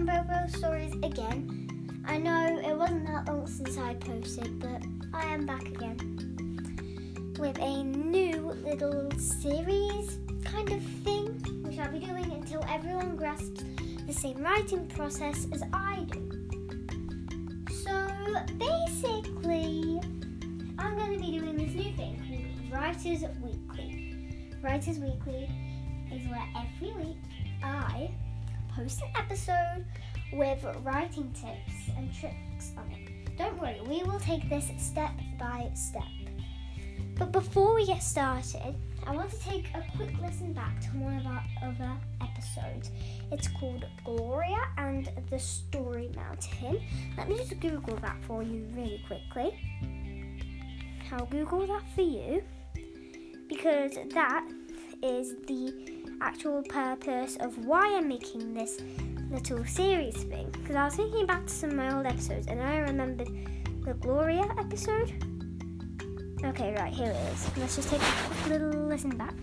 Bobo Stories again. I know it wasn't that long since I posted, but I am back again with a new little series kind of thing, which I'll be doing until everyone grasps the same writing process as I do. So basically, I'm going to be doing this new thing called Writers Weekly. Writers Weekly is where every week I post an episode with writing tips and tricks on it. Don't worry, we will take this step by step. But before we get started, I want to take a quick listen back to one of our other episodes. It's called Gloria and the Story Mountain. Let me just Google that for you really quickly. I'll Google that for you because that is the actual purpose of why I'm making this little series thing. Because I was thinking back to some of my old episodes and I remembered the Gloria episode. Okay, right, here it is. Let's just take a little listen back.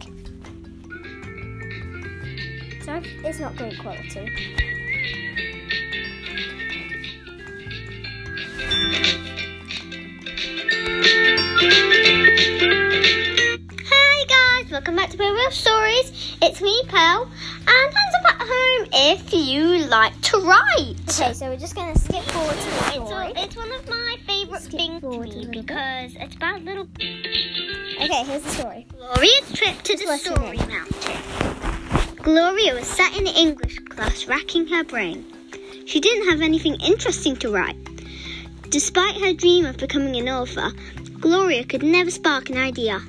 So it's not great quality. Hi guys, welcome back to Real Stories. It's me, Pearl, and hands up at home if you like to write. Okay, so we're just gonna skip forward to the It's, story. a, it's one of my favourite things to me little bit. because it's about little Okay, here's the story. Gloria's trip to the Story in. Mountain. Gloria was sat in the English class racking her brain. She didn't have anything interesting to write. Despite her dream of becoming an author, Gloria could never spark an idea.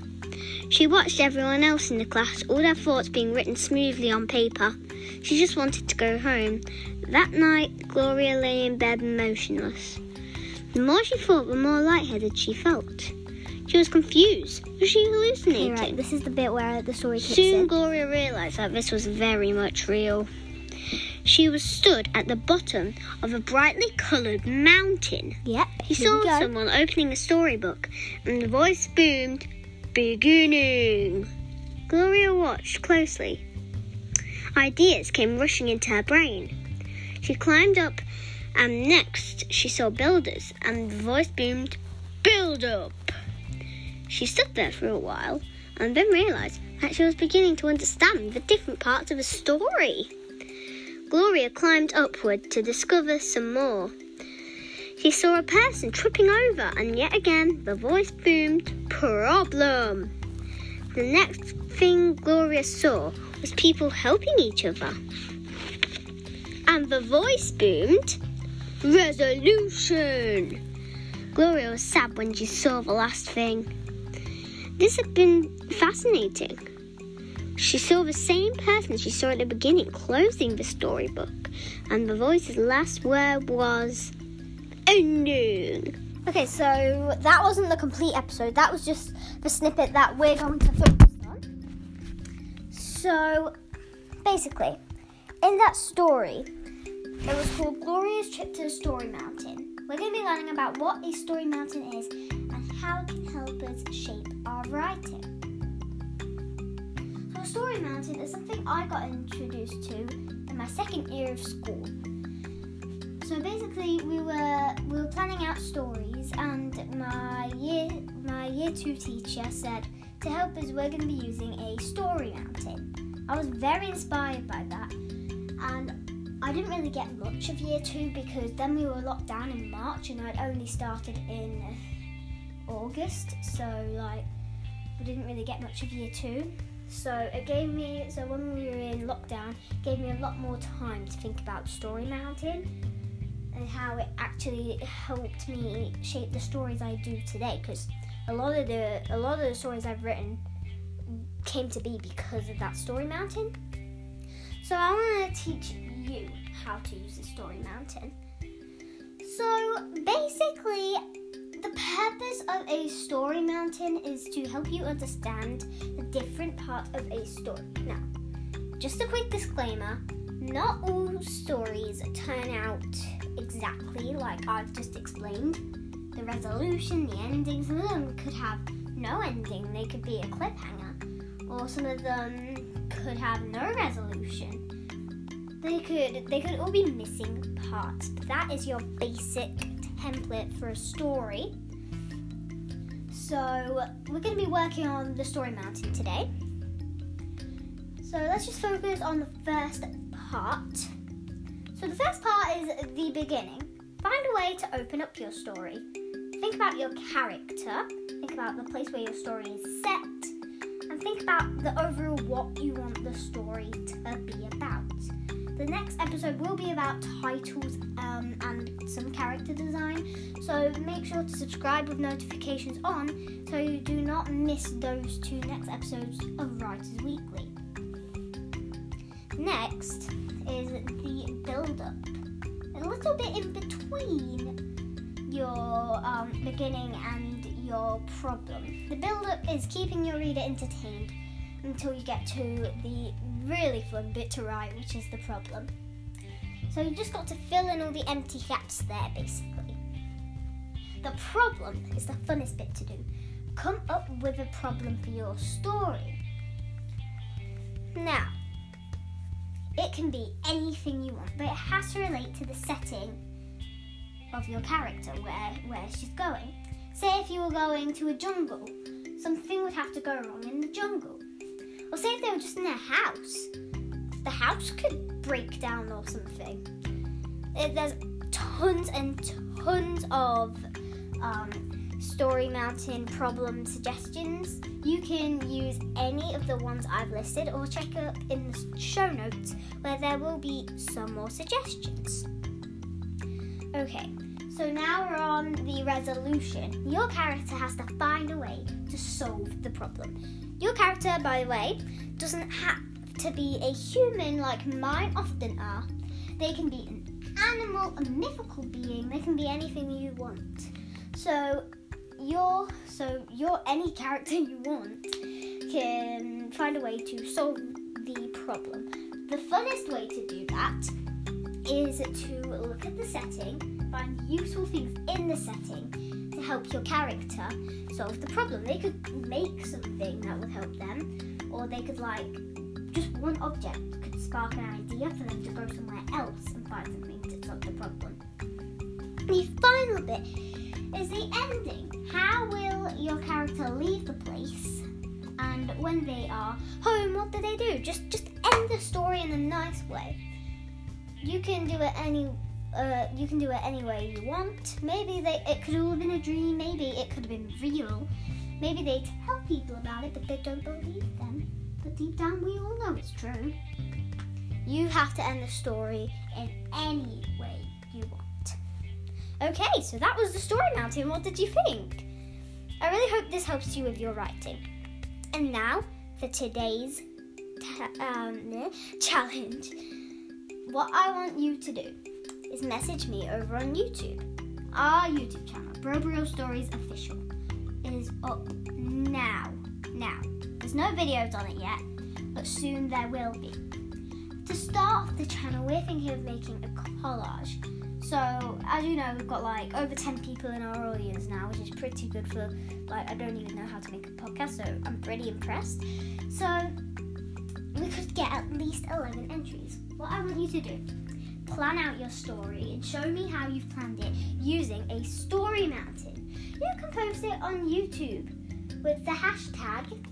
She watched everyone else in the class, all their thoughts being written smoothly on paper. She just wanted to go home. That night, Gloria lay in bed motionless. The more she thought, the more lightheaded she felt. She was confused. Was she hallucinating? Okay, right, this is the bit where the story kicks Soon in. Gloria realised that this was very much real. She was stood at the bottom of a brightly coloured mountain. Yep, we saw someone opening a storybook, and the voice boomed, Beginning. Gloria watched closely. Ideas came rushing into her brain. She climbed up, and next she saw builders, and the voice boomed, Build up. She stood there for a while, and then realised that she was beginning to understand the different parts of a story. Gloria climbed upward to discover some more. She saw a person tripping over, and yet again the voice boomed, Problem! The next thing Gloria saw was people helping each other. And the voice boomed, Resolution! Gloria was sad when she saw the last thing. This had been fascinating. She saw the same person she saw at the beginning closing the storybook, and the voice's last word was ending. Okay, so that wasn't the complete episode. That was just the snippet that we're going to focus on. So, basically, in that story, it was called Gloria's Trip to the Story Mountain. We're going to be learning about what a story mountain is and how it can help us shape our writing. So, a story mountain is something I got introduced to in my second year of school. So basically, we were we were planning out stories, and my year my year two teacher said to help us, we're going to be using a story mountain. I was very inspired by that, and I didn't really get much of year two because then we were locked down in March, and I'd only started in August, so like we didn't really get much of year two. So it gave me so when we were in lockdown, it gave me a lot more time to think about Story Mountain and how it actually helped me shape the stories I do today. Because a lot of the a lot of the stories I've written came to be because of that Story Mountain. So I want to teach you how to use the Story Mountain. So basically, the purpose of a story mountain is to help you understand the different parts of a story. Now, just a quick disclaimer not all stories turn out exactly like I've just explained. The resolution, the ending, some of them could have no ending, they could be a cliffhanger, or some of them could have no resolution. they could they could all be missing parts, but that is your basic template for a story. So we're going to be working on the story mountain today. So let's just focus on the first part. So the first part is the beginning. Find a way to open up your story. Think about your character. Think about the place where your story is set. And think about the overall what you want the story to be about. The next episode will be about titles um, and some character design. So make sure to subscribe with notifications on so you do not miss those two next episodes of Writers Weekly. Next is the build up. A little bit in between your um, beginning and your problem. The build up is keeping your reader entertained until you get to the really fun bit to write, which is the problem. So you just got to fill in all the empty gaps there, basically. The problem is the funnest bit to do. Come up with a problem for your story. Now, it can be anything you want, but it has to relate to the setting of your character, where, where she's going. Say if you were going to a jungle, something would have to go wrong in the jungle. Or say if they were just in a house, the house could break down or something. It, there's tons and tons of um, Story Mountain problem suggestions. You can use any of the ones I've listed or check up in the show notes where there will be some more suggestions. Okay, so now we're on the resolution. Your character has to find a way to solve the problem. Your character, by the way, doesn't have to be a human like mine often are. They can be an animal, a mythical being. They can be anything you want. So your so your any character you want can find a way to solve the problem. The funnest way to do that is to look at the setting, find useful things in the setting, to help your character solve the problem. They could make something that would help them, or they could like just one object could spark an idea for them to go somewhere else and find something to solve the problem. The final bit is the ending. How will your character leave the place? And when they are home, what do they do? Just just end the story in a nice way. You can do it any uh, you can do it any way you want. Maybe they it could all have been a dream. Maybe it could have been real. Maybe they tell people about it, but they don't believe them. But deep down, we all know it's true. You have to end the story in any way you want. Okay, so that was the story mountain. What did you think? I really hope this helps you with your writing. And now for today's um, challenge. What I want you to do is message me over on YouTube. Our YouTube channel, Bro Bro Stories Official, is up now. Now, there's no videos on it yet, but soon there will be. To start the channel, we're thinking of making a collage. So, as you know, we've got like over 10 people in our audience now, which is pretty good for like I don't even know how to make a podcast, so I'm pretty impressed. So, we could get at least 11 entries. What I want you to do plan out your story and show me how you've planned it using a story mountain. You can post it on YouTube with the hashtag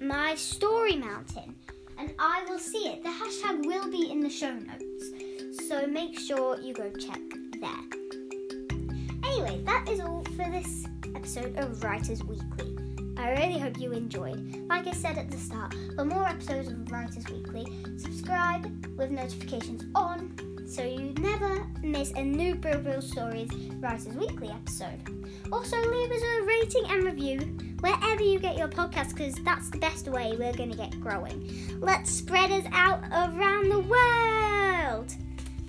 my story mountain and I will see it. The hashtag will be in the show notes. So make sure you go check there. Anyway, that is all for this episode of Writers Weekly. I really hope you enjoyed. Like I said at the start, for more episodes of Writers Weekly, subscribe with notifications on so you never miss a new Brill Brill Stories Writers Weekly episode. Also, leave us a rating and review wherever you get your podcast because that's the best way we're going to get growing. Let's spread us out around the world.